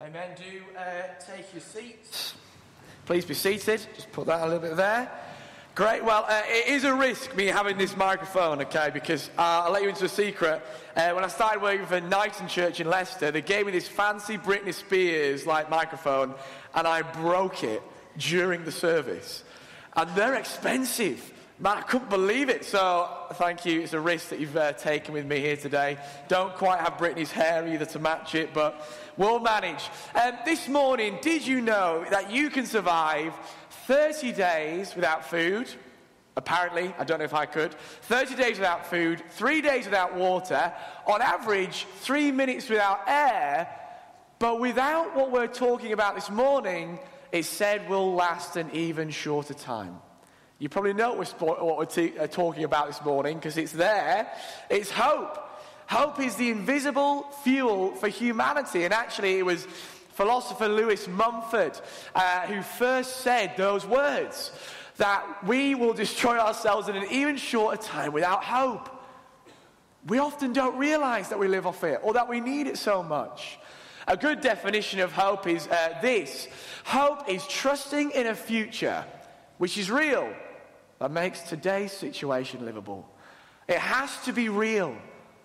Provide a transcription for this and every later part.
Amen. Do uh, take your seats. Please be seated. Just put that a little bit there. Great. Well, uh, it is a risk me having this microphone, okay? Because uh, I'll let you into a secret. Uh, when I started working for Knighton Church in Leicester, they gave me this fancy Britney Spears like microphone, and I broke it during the service. And they're expensive. Man, I couldn't believe it. So, thank you. It's a risk that you've uh, taken with me here today. Don't quite have Britney's hair either to match it, but we'll manage. Um, this morning, did you know that you can survive 30 days without food? Apparently, I don't know if I could. 30 days without food, three days without water, on average, three minutes without air. But without what we're talking about this morning, it said will last an even shorter time. You probably know what we're, t- uh, talking about this morning because it's there. It's hope. Hope is the invisible fuel for humanity. And actually, it was philosopher Lewis Mumford uh, who first said those words that we will destroy ourselves in an even shorter time without hope. We often don't realize that we live off it or that we need it so much. A good definition of hope is uh, this hope is trusting in a future which is real that makes today's situation livable. It has to be real.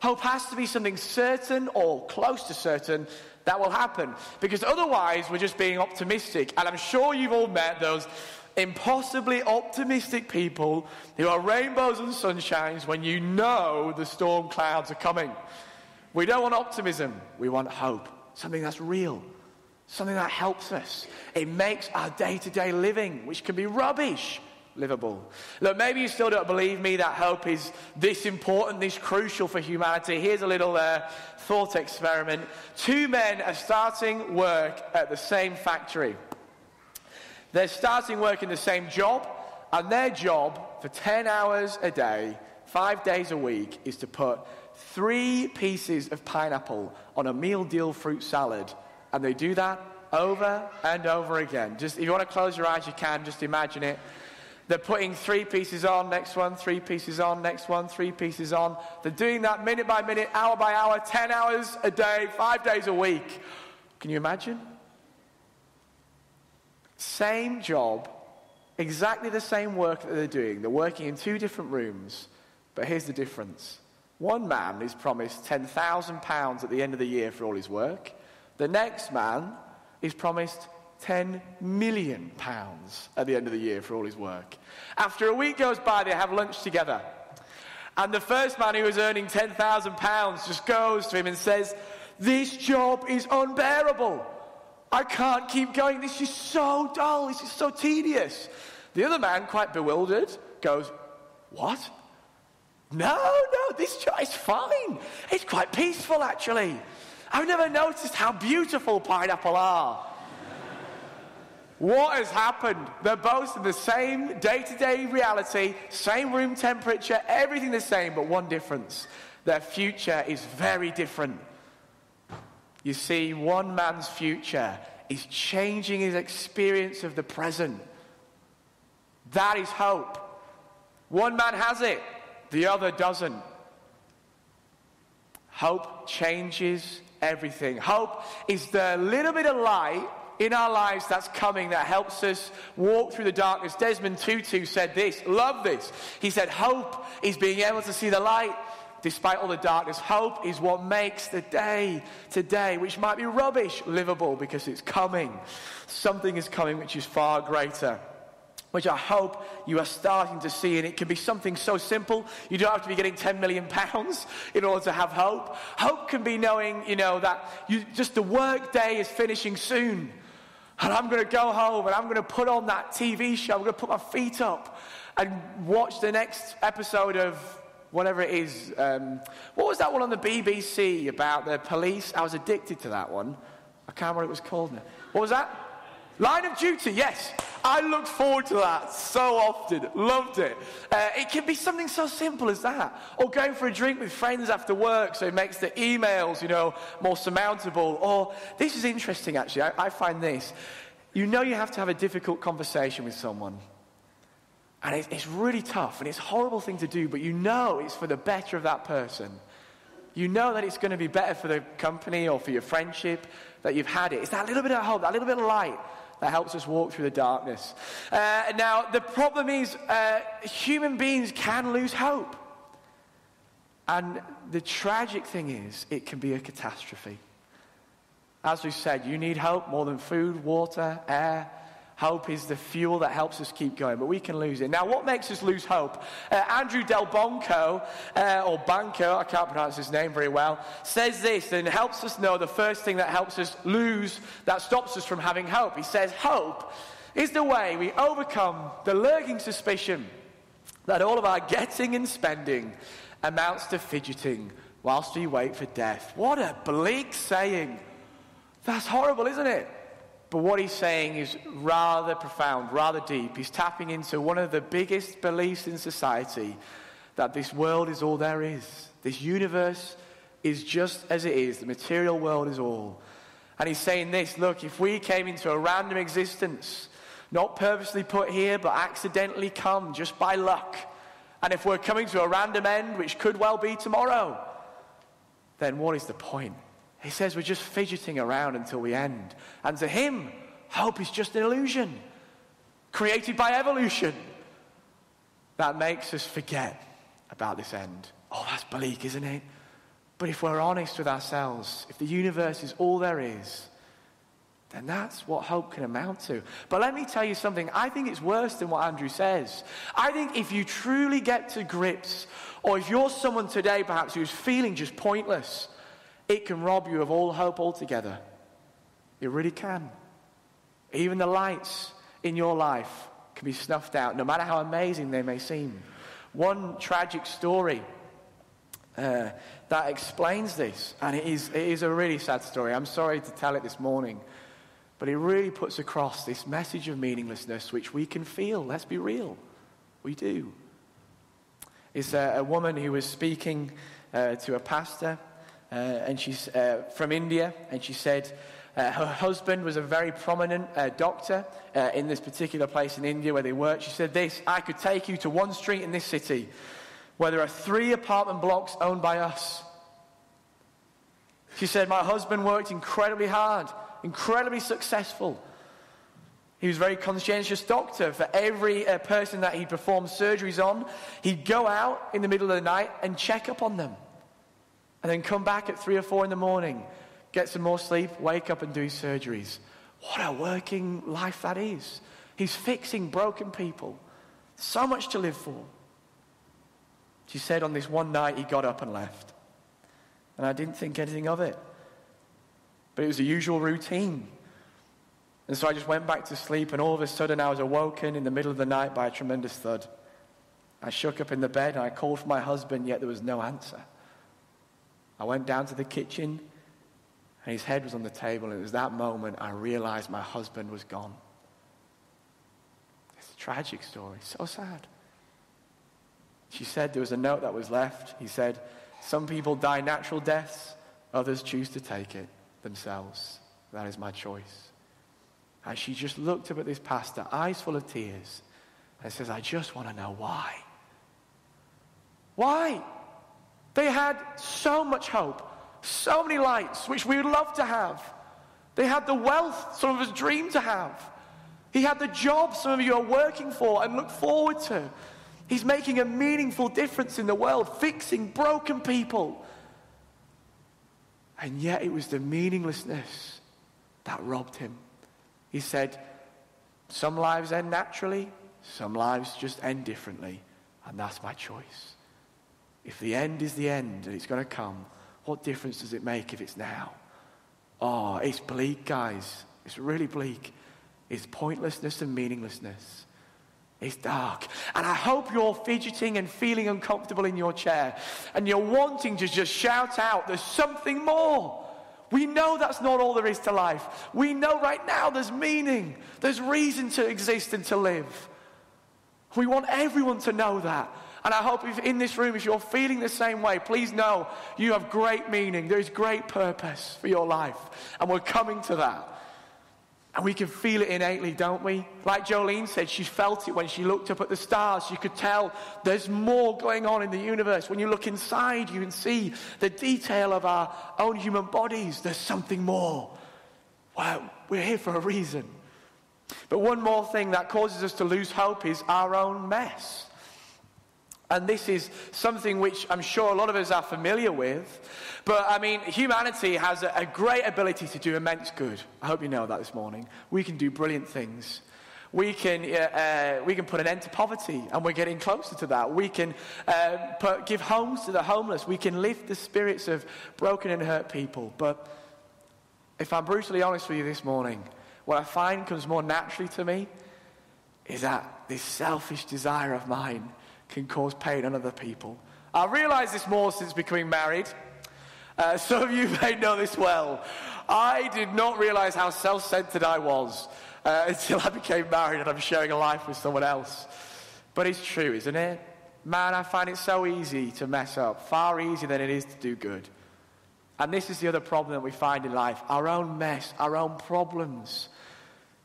Hope has to be something certain or close to certain that will happen. Because otherwise, we're just being optimistic. And I'm sure you've all met those impossibly optimistic people who are rainbows and sunshines when you know the storm clouds are coming. We don't want optimism, we want hope. Something that's real, something that helps us. It makes our day to day living, which can be rubbish, livable. Look, maybe you still don't believe me that hope is this important, this crucial for humanity. Here's a little uh, thought experiment. Two men are starting work at the same factory. They're starting work in the same job, and their job for 10 hours a day, five days a week, is to put three pieces of pineapple on a meal deal fruit salad. And they do that over and over again. Just if you want to close your eyes, you can. Just imagine it. They're putting three pieces on, next one, three pieces on, next one, three pieces on. They're doing that minute by minute, hour by hour, 10 hours a day, five days a week. Can you imagine? Same job, exactly the same work that they're doing. They're working in two different rooms, but here's the difference. One man is promised £10,000 at the end of the year for all his work. The next man is promised 10 million pounds at the end of the year for all his work. After a week goes by, they have lunch together. And the first man who was earning 10,000 pounds just goes to him and says, This job is unbearable. I can't keep going. This is so dull. This is so tedious. The other man, quite bewildered, goes, What? No, no, this job is fine. It's quite peaceful, actually. I've never noticed how beautiful pineapple are. What has happened? They're both in the same day to day reality, same room temperature, everything the same, but one difference. Their future is very different. You see, one man's future is changing his experience of the present. That is hope. One man has it, the other doesn't. Hope changes everything. Hope is the little bit of light in our lives that's coming that helps us walk through the darkness. Desmond Tutu said this, love this. He said, Hope is being able to see the light despite all the darkness. Hope is what makes the day today, which might be rubbish, livable because it's coming. Something is coming which is far greater which I hope you are starting to see. And it can be something so simple. You don't have to be getting 10 million pounds in order to have hope. Hope can be knowing, you know, that you, just the work day is finishing soon. And I'm going to go home and I'm going to put on that TV show. I'm going to put my feet up and watch the next episode of whatever it is. Um, what was that one on the BBC about the police? I was addicted to that one. I can't remember what it was called now. What was that? Line of Duty, yes. I looked forward to that so often. Loved it. Uh, it can be something so simple as that. Or going for a drink with friends after work so it makes the emails, you know, more surmountable. Or, this is interesting actually. I, I find this. You know you have to have a difficult conversation with someone. And it's really tough and it's a horrible thing to do, but you know it's for the better of that person. You know that it's going to be better for the company or for your friendship that you've had it. It's that little bit of hope, that little bit of light that helps us walk through the darkness. Uh, now, the problem is uh, human beings can lose hope. And the tragic thing is, it can be a catastrophe. As we said, you need hope more than food, water, air. Hope is the fuel that helps us keep going, but we can lose it. Now, what makes us lose hope? Uh, Andrew Del Bonco, uh, or Banco, I can't pronounce his name very well, says this and helps us know the first thing that helps us lose, that stops us from having hope. He says, Hope is the way we overcome the lurking suspicion that all of our getting and spending amounts to fidgeting whilst we wait for death. What a bleak saying. That's horrible, isn't it? But what he's saying is rather profound, rather deep. He's tapping into one of the biggest beliefs in society that this world is all there is. This universe is just as it is. The material world is all. And he's saying this look, if we came into a random existence, not purposely put here, but accidentally come just by luck, and if we're coming to a random end, which could well be tomorrow, then what is the point? He says we're just fidgeting around until we end. And to him, hope is just an illusion created by evolution that makes us forget about this end. Oh, that's bleak, isn't it? But if we're honest with ourselves, if the universe is all there is, then that's what hope can amount to. But let me tell you something. I think it's worse than what Andrew says. I think if you truly get to grips, or if you're someone today perhaps who's feeling just pointless, it can rob you of all hope altogether. It really can. Even the lights in your life can be snuffed out, no matter how amazing they may seem. One tragic story uh, that explains this, and it is, it is a really sad story. I'm sorry to tell it this morning, but it really puts across this message of meaninglessness which we can feel. Let's be real. We do. It's a, a woman who was speaking uh, to a pastor uh, and she's uh, from India, and she said uh, her husband was a very prominent doctor in this particular place in India where they work. She said this I could take you to one street in this city where there are three apartment blocks owned by us. She said, My husband worked incredibly hard, incredibly successful. He was a very conscientious doctor. For every uh, person that he performed surgeries on, he'd go out in the middle of the night and check up on them and then come back at three or four in the morning, get some more sleep, wake up and do surgeries. What a working life that is. He's fixing broken people. So much to live for. She said on this one night he got up and left. And I didn't think anything of it. But it was the usual routine. And so I just went back to sleep, and all of a sudden I was awoken in the middle of the night by a tremendous thud. I shook up in the bed and I called for my husband, yet there was no answer. I went down to the kitchen and his head was on the table, and it was that moment I realized my husband was gone. It's a tragic story, so sad. She said there was a note that was left. He said, Some people die natural deaths, others choose to take it themselves. That is my choice. And she just looked up at this pastor, eyes full of tears, and says, I just want to know why. Why? They had so much hope, so many lights, which we would love to have. They had the wealth some of us dream to have. He had the job some of you are working for and look forward to. He's making a meaningful difference in the world, fixing broken people. And yet it was the meaninglessness that robbed him. He said, Some lives end naturally, some lives just end differently, and that's my choice. If the end is the end and it's going to come, what difference does it make if it's now? Oh, it's bleak, guys. It's really bleak. It's pointlessness and meaninglessness. It's dark. And I hope you're fidgeting and feeling uncomfortable in your chair and you're wanting to just shout out, there's something more. We know that's not all there is to life. We know right now there's meaning, there's reason to exist and to live. We want everyone to know that. And I hope if in this room, if you're feeling the same way, please know you have great meaning. There is great purpose for your life. And we're coming to that. And we can feel it innately, don't we? Like Jolene said, she felt it when she looked up at the stars. You could tell there's more going on in the universe. When you look inside, you can see the detail of our own human bodies. There's something more. Wow, we're here for a reason. But one more thing that causes us to lose hope is our own mess. And this is something which I'm sure a lot of us are familiar with. But I mean, humanity has a, a great ability to do immense good. I hope you know that this morning. We can do brilliant things. We can, uh, uh, we can put an end to poverty, and we're getting closer to that. We can uh, put, give homes to the homeless. We can lift the spirits of broken and hurt people. But if I'm brutally honest with you this morning, what I find comes more naturally to me is that this selfish desire of mine can cause pain on other people. I realize this more since becoming married. Uh, some of you may know this well. I did not realize how self centered I was uh, until I became married and I'm sharing a life with someone else. But it's true, isn't it? Man, I find it so easy to mess up, far easier than it is to do good. And this is the other problem that we find in life our own mess, our own problems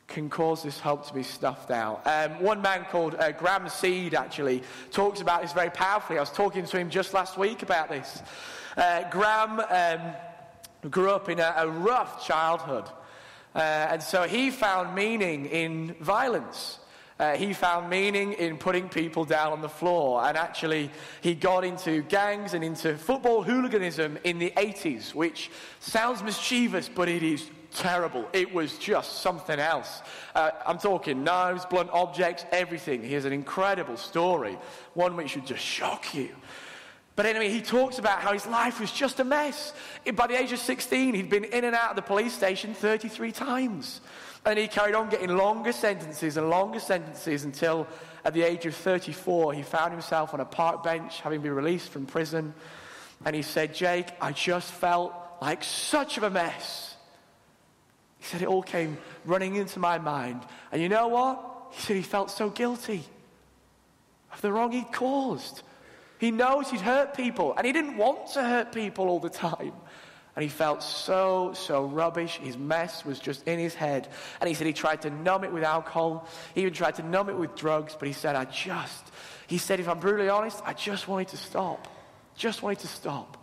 can cause this hope to be stuffed out. Um, one man called uh, Graham Seed actually talks about this very powerfully. I was talking to him just last week about this. Uh, Graham um, grew up in a, a rough childhood, uh, and so he found meaning in violence. Uh, he found meaning in putting people down on the floor. And actually, he got into gangs and into football hooliganism in the 80s, which sounds mischievous, but it is terrible. It was just something else. Uh, I'm talking knives, blunt objects, everything. He has an incredible story, one which should just shock you. But anyway, he talks about how his life was just a mess. By the age of 16, he'd been in and out of the police station 33 times. And he carried on getting longer sentences and longer sentences until at the age of 34, he found himself on a park bench having been released from prison. And he said, Jake, I just felt like such of a mess. He said it all came running into my mind. And you know what? He said he felt so guilty of the wrong he'd caused. He knows he'd hurt people, and he didn't want to hurt people all the time. And he felt so, so rubbish. His mess was just in his head. And he said he tried to numb it with alcohol. He even tried to numb it with drugs. But he said, I just, he said, if I'm brutally honest, I just wanted to stop. Just wanted to stop.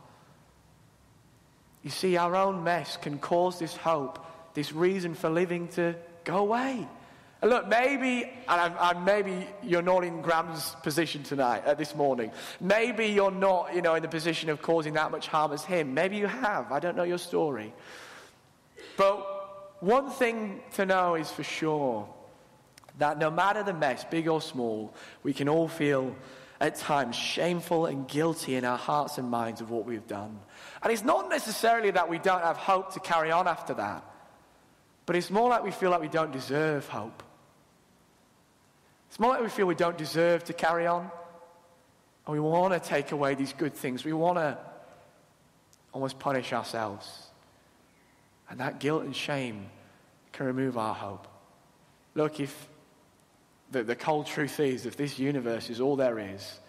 You see, our own mess can cause this hope this reason for living to go away. And look, maybe, and, I'm, maybe you're not in Graham's position tonight, uh, this morning. Maybe you're not, you know, in the position of causing that much harm as him. Maybe you have. I don't know your story. But one thing to know is for sure that no matter the mess, big or small, we can all feel at times shameful and guilty in our hearts and minds of what we've done. And it's not necessarily that we don't have hope to carry on after that. But it's more like we feel like we don't deserve hope. It's more like we feel we don't deserve to carry on. And we want to take away these good things. We want to almost punish ourselves. And that guilt and shame can remove our hope. Look, if the, the cold truth is, if this universe is all there is,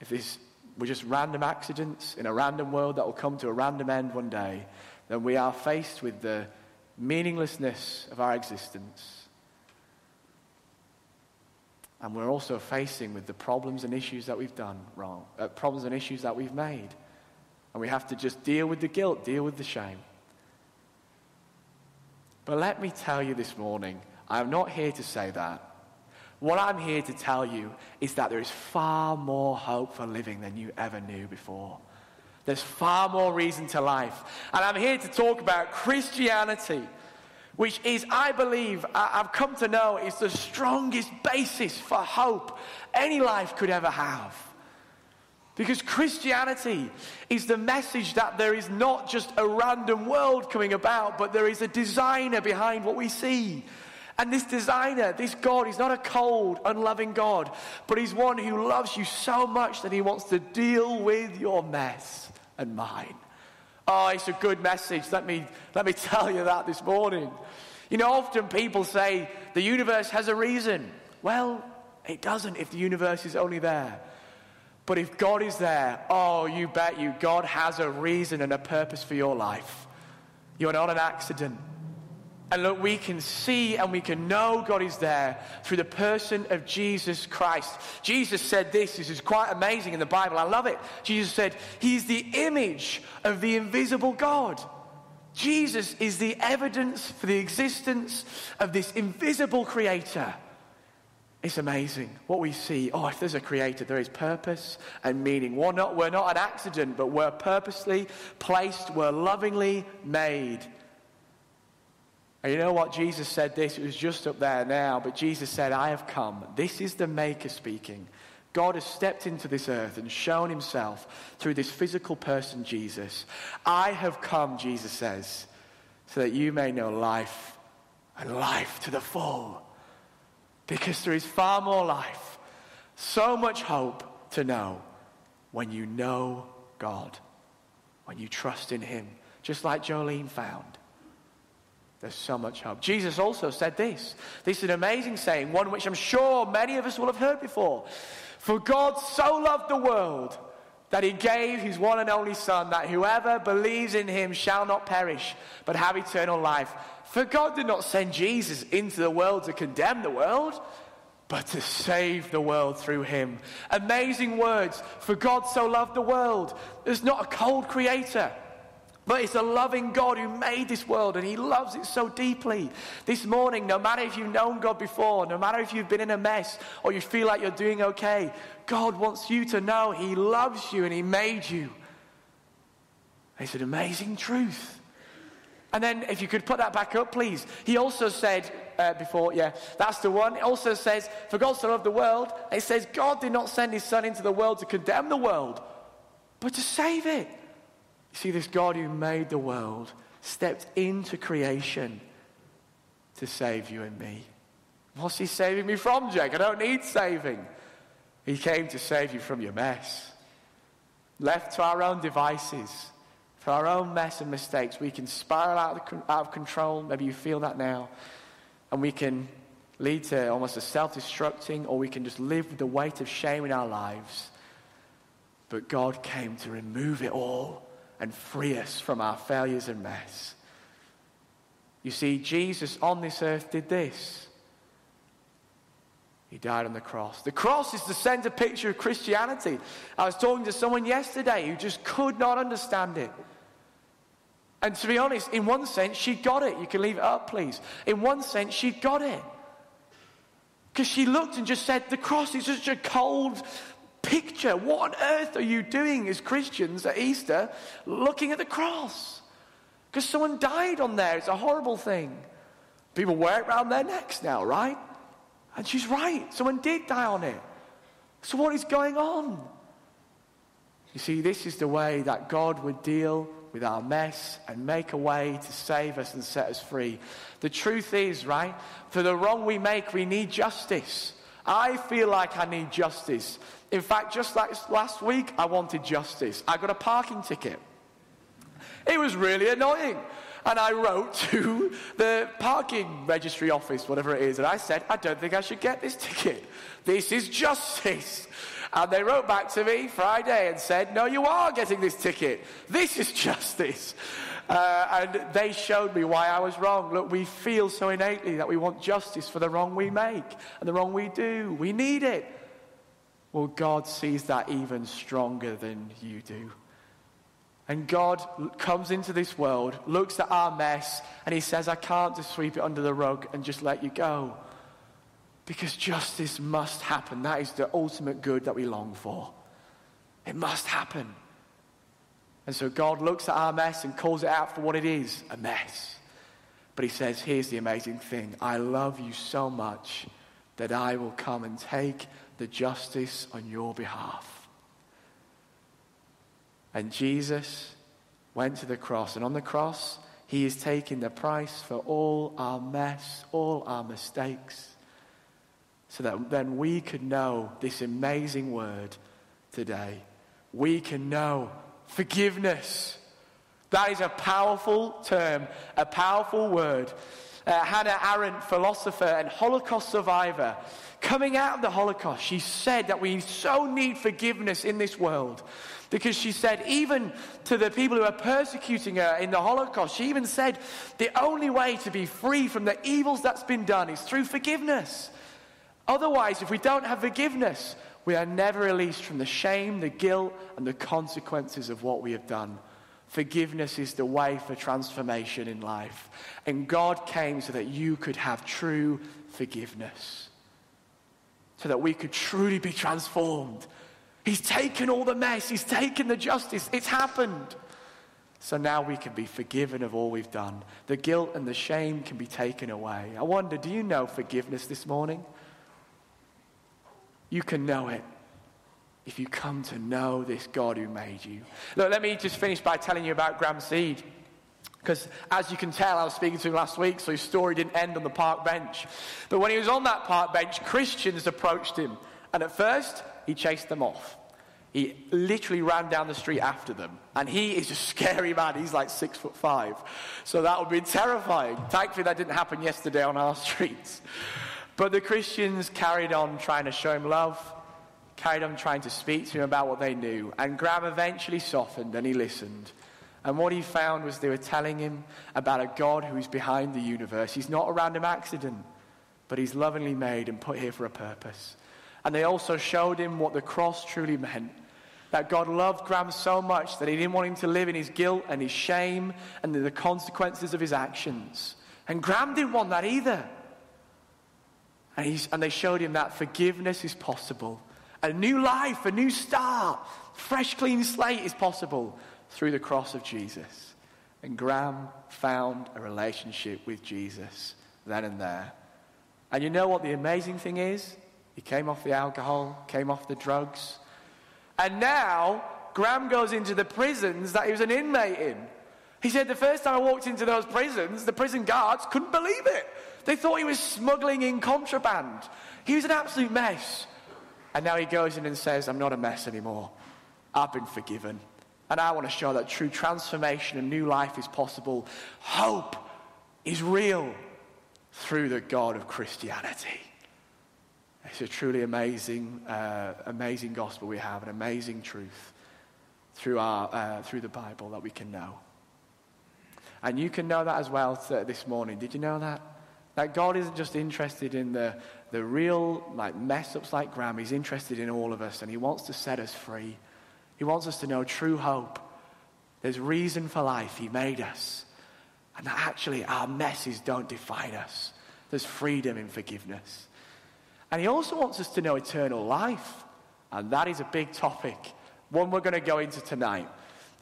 if this were just random accidents in a random world that will come to a random end one day, then we are faced with the meaninglessness of our existence. And we're also facing with the problems and issues that we've done wrong, uh, problems and issues that we've made. And we have to just deal with the guilt, deal with the shame. But let me tell you this morning, I'm not here to say that. What I'm here to tell you is that there is far more hope for living than you ever knew before. There's far more reason to life. And I'm here to talk about Christianity, which is, I believe, I've come to know, is the strongest basis for hope any life could ever have. Because Christianity is the message that there is not just a random world coming about, but there is a designer behind what we see. And this designer, this God, he's not a cold, unloving God, but he's one who loves you so much that he wants to deal with your mess and mine. Oh, it's a good message. Let me, let me tell you that this morning. You know, often people say the universe has a reason. Well, it doesn't if the universe is only there. But if God is there, oh, you bet you, God has a reason and a purpose for your life. You're not an accident. And look, we can see and we can know God is there through the person of Jesus Christ. Jesus said this, this is quite amazing in the Bible. I love it. Jesus said, He's the image of the invisible God. Jesus is the evidence for the existence of this invisible creator. It's amazing what we see. Oh, if there's a creator, there is purpose and meaning. We're not, we're not an accident, but we're purposely placed, we're lovingly made. And you know what? Jesus said this. It was just up there now, but Jesus said, I have come. This is the Maker speaking. God has stepped into this earth and shown himself through this physical person, Jesus. I have come, Jesus says, so that you may know life and life to the full. Because there is far more life, so much hope to know when you know God, when you trust in him, just like Jolene found. There's so much hope. Jesus also said this. This is an amazing saying, one which I'm sure many of us will have heard before. For God so loved the world that he gave his one and only Son, that whoever believes in him shall not perish, but have eternal life. For God did not send Jesus into the world to condemn the world, but to save the world through him. Amazing words. For God so loved the world. There's not a cold creator. But it's a loving God who made this world and He loves it so deeply. This morning, no matter if you've known God before, no matter if you've been in a mess or you feel like you're doing okay, God wants you to know He loves you and He made you. It's an amazing truth. And then, if you could put that back up, please. He also said uh, before, yeah, that's the one. It also says, For God so loved the world. It says, God did not send His Son into the world to condemn the world, but to save it. You see, this God who made the world stepped into creation to save you and me. What's he saving me from, Jake? I don't need saving. He came to save you from your mess. Left to our own devices, for our own mess and mistakes, we can spiral out of, out of control. Maybe you feel that now. And we can lead to almost a self destructing, or we can just live with the weight of shame in our lives. But God came to remove it all and free us from our failures and mess. You see, Jesus on this earth did this. He died on the cross. The cross is the center picture of Christianity. I was talking to someone yesterday who just could not understand it. And to be honest, in one sense, she got it. You can leave it up, please. In one sense, she got it. Because she looked and just said, The cross is such a cold, picture. What on earth are you doing as Christians at Easter looking at the cross? Because someone died on there. It's a horrible thing. People wear it around their necks now, right? And she's right. Someone did die on it. So what is going on? You see, this is the way that God would deal with our mess and make a way to save us and set us free. The truth is, right, for the wrong we make, we need justice. I feel like I need justice. In fact, just like last week, I wanted justice. I got a parking ticket. It was really annoying. And I wrote to the parking registry office, whatever it is, and I said, I don't think I should get this ticket. This is justice. And they wrote back to me Friday and said, No, you are getting this ticket. This is justice. Uh, and they showed me why I was wrong. Look, we feel so innately that we want justice for the wrong we make and the wrong we do. We need it. Well, God sees that even stronger than you do. And God comes into this world, looks at our mess, and He says, I can't just sweep it under the rug and just let you go. Because justice must happen. That is the ultimate good that we long for. It must happen. And so God looks at our mess and calls it out for what it is a mess. But He says, Here's the amazing thing I love you so much that I will come and take the justice on your behalf. And Jesus went to the cross, and on the cross, he is taking the price for all our mess, all our mistakes, so that then we could know this amazing word today. We can know forgiveness. That is a powerful term, a powerful word. Uh, Hannah Arendt, philosopher and Holocaust survivor, Coming out of the Holocaust, she said that we so need forgiveness in this world. Because she said, even to the people who are persecuting her in the Holocaust, she even said, the only way to be free from the evils that's been done is through forgiveness. Otherwise, if we don't have forgiveness, we are never released from the shame, the guilt, and the consequences of what we have done. Forgiveness is the way for transformation in life. And God came so that you could have true forgiveness, so that we could truly be transformed. He's taken all the mess, He's taken the justice. It's happened. So now we can be forgiven of all we've done. The guilt and the shame can be taken away. I wonder, do you know forgiveness this morning? You can know it if you come to know this God who made you. Look, let me just finish by telling you about Graham Seed. Because as you can tell, I was speaking to him last week, so his story didn't end on the park bench. But when he was on that park bench, Christians approached him. And at first, he chased them off. He literally ran down the street after them. And he is a scary man. He's like six foot five. So that would be terrifying. Thankfully, that didn't happen yesterday on our streets. But the Christians carried on trying to show him love, carried on trying to speak to him about what they knew. And Graham eventually softened and he listened. And what he found was they were telling him about a God who is behind the universe. He's not a random accident, but he's lovingly made and put here for a purpose. And they also showed him what the cross truly meant. That God loved Graham so much that he didn't want him to live in his guilt and his shame and the consequences of his actions. And Graham didn't want that either. And, and they showed him that forgiveness is possible. A new life, a new start, fresh, clean slate is possible through the cross of Jesus. And Graham found a relationship with Jesus then and there. And you know what the amazing thing is? He came off the alcohol, came off the drugs. And now, Graham goes into the prisons that he was an inmate in. He said, The first time I walked into those prisons, the prison guards couldn't believe it. They thought he was smuggling in contraband. He was an absolute mess. And now he goes in and says, I'm not a mess anymore. I've been forgiven. And I want to show that true transformation and new life is possible. Hope is real through the God of Christianity. It's a truly amazing, uh, amazing gospel we have, an amazing truth through, our, uh, through the Bible that we can know. And you can know that as well this morning. Did you know that? That God isn't just interested in the, the real like mess ups like Graham. He's interested in all of us and he wants to set us free. He wants us to know true hope. There's reason for life. He made us. And that actually our messes don't define us. There's freedom in forgiveness. And he also wants us to know eternal life. And that is a big topic, one we're going to go into tonight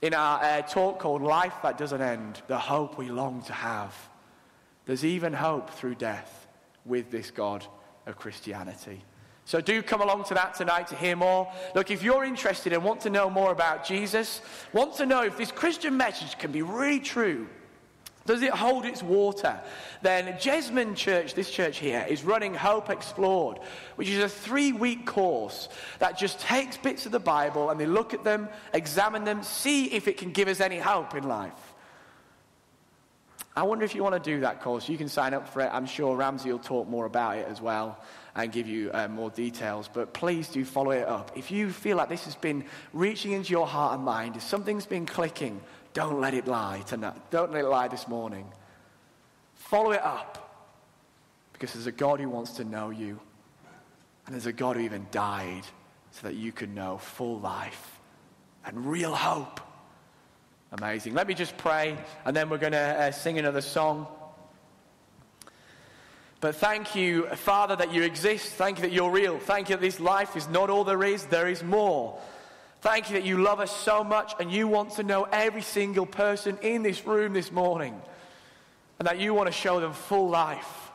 in our uh, talk called Life That Doesn't End, the hope we long to have. There's even hope through death with this God of Christianity. So do come along to that tonight to hear more. Look, if you're interested and want to know more about Jesus, want to know if this Christian message can be really true, does it hold its water? Then Jesmond Church, this church here, is running Hope Explored, which is a three week course that just takes bits of the Bible and they look at them, examine them, see if it can give us any hope in life. I wonder if you want to do that course. You can sign up for it. I'm sure Ramsey will talk more about it as well and give you uh, more details. But please do follow it up. If you feel like this has been reaching into your heart and mind, if something's been clicking, don't let it lie tonight. Don't let it lie this morning. Follow it up because there's a God who wants to know you. And there's a God who even died so that you could know full life and real hope. Amazing. Let me just pray, and then we're going to uh, sing another song. But thank you, Father, that you exist. Thank you that you're real. Thank you that this life is not all there is, there is more. Thank you that you love us so much and you want to know every single person in this room this morning and that you want to show them full life.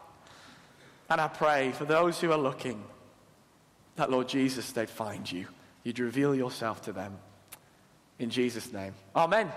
And I pray for those who are looking that, Lord Jesus, they'd find you. You'd reveal yourself to them. In Jesus' name. Amen.